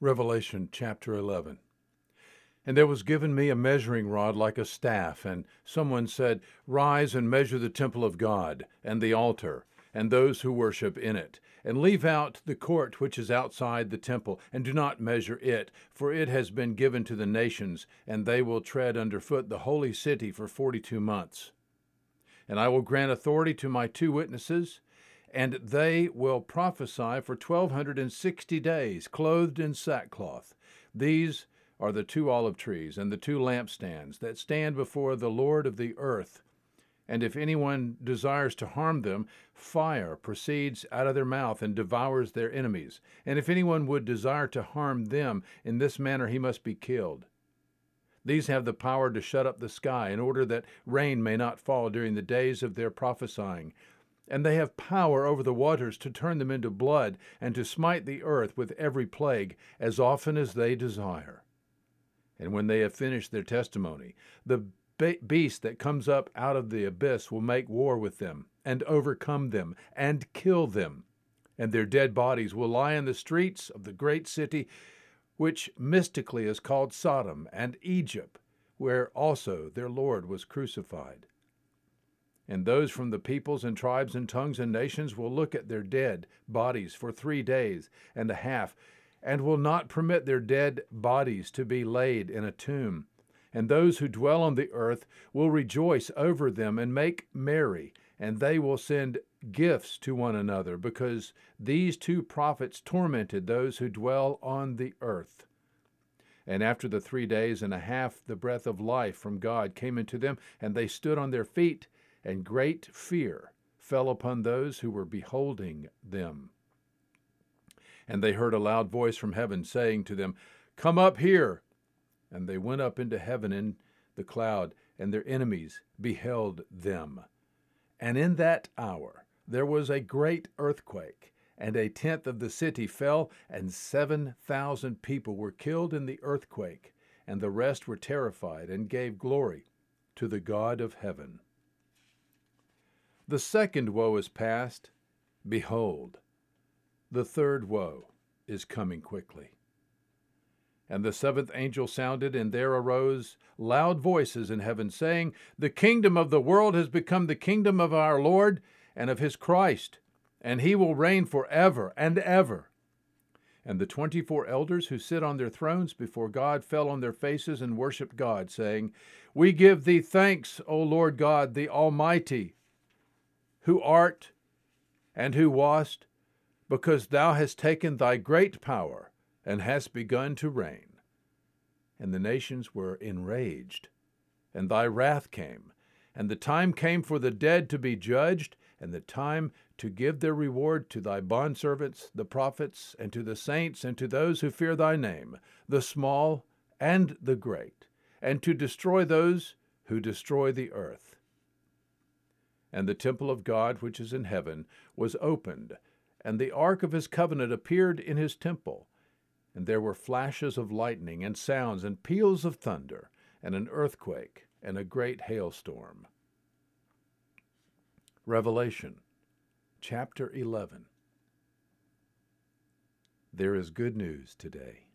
Revelation chapter 11. And there was given me a measuring rod like a staff, and someone said, Rise and measure the temple of God, and the altar, and those who worship in it, and leave out the court which is outside the temple, and do not measure it, for it has been given to the nations, and they will tread under foot the holy city for forty two months. And I will grant authority to my two witnesses and they will prophesy for twelve hundred and sixty days, clothed in sackcloth. These are the two olive trees and the two lampstands that stand before the Lord of the earth. And if anyone desires to harm them, fire proceeds out of their mouth and devours their enemies. And if anyone would desire to harm them, in this manner he must be killed. These have the power to shut up the sky in order that rain may not fall during the days of their prophesying and they have power over the waters to turn them into blood, and to smite the earth with every plague, as often as they desire. And when they have finished their testimony, the beast that comes up out of the abyss will make war with them, and overcome them, and kill them. And their dead bodies will lie in the streets of the great city, which mystically is called Sodom and Egypt, where also their Lord was crucified and those from the peoples and tribes and tongues and nations will look at their dead bodies for three days and a half, and will not permit their dead bodies to be laid in a tomb. And those who dwell on the earth will rejoice over them and make merry, and they will send gifts to one another, because these two prophets tormented those who dwell on the earth. And after the three days and a half, the breath of life from God came into them, and they stood on their feet and great fear fell upon those who were beholding them. And they heard a loud voice from heaven saying to them, Come up here. And they went up into heaven in the cloud, and their enemies beheld them. And in that hour there was a great earthquake, and a tenth of the city fell, and seven thousand people were killed in the earthquake, and the rest were terrified and gave glory to the God of heaven. The second woe is past. Behold, the third woe is coming quickly. And the seventh angel sounded, and there arose loud voices in heaven, saying, The kingdom of the world has become the kingdom of our Lord and of his Christ, and he will reign for ever and ever. And the twenty four elders who sit on their thrones before God fell on their faces and worshipped God, saying, We give thee thanks, O Lord God, the Almighty who art and who wast, because thou hast taken thy great power and hast begun to reign. And the nations were enraged, and thy wrath came, and the time came for the dead to be judged, and the time to give their reward to thy bondservants, the prophets, and to the saints, and to those who fear thy name, the small and the great, and to destroy those who destroy the earth and the temple of God which is in heaven was opened, and the ark of his covenant appeared in his temple. And there were flashes of lightning, and sounds, and peals of thunder, and an earthquake, and a great hailstorm. Revelation chapter 11 There is good news today.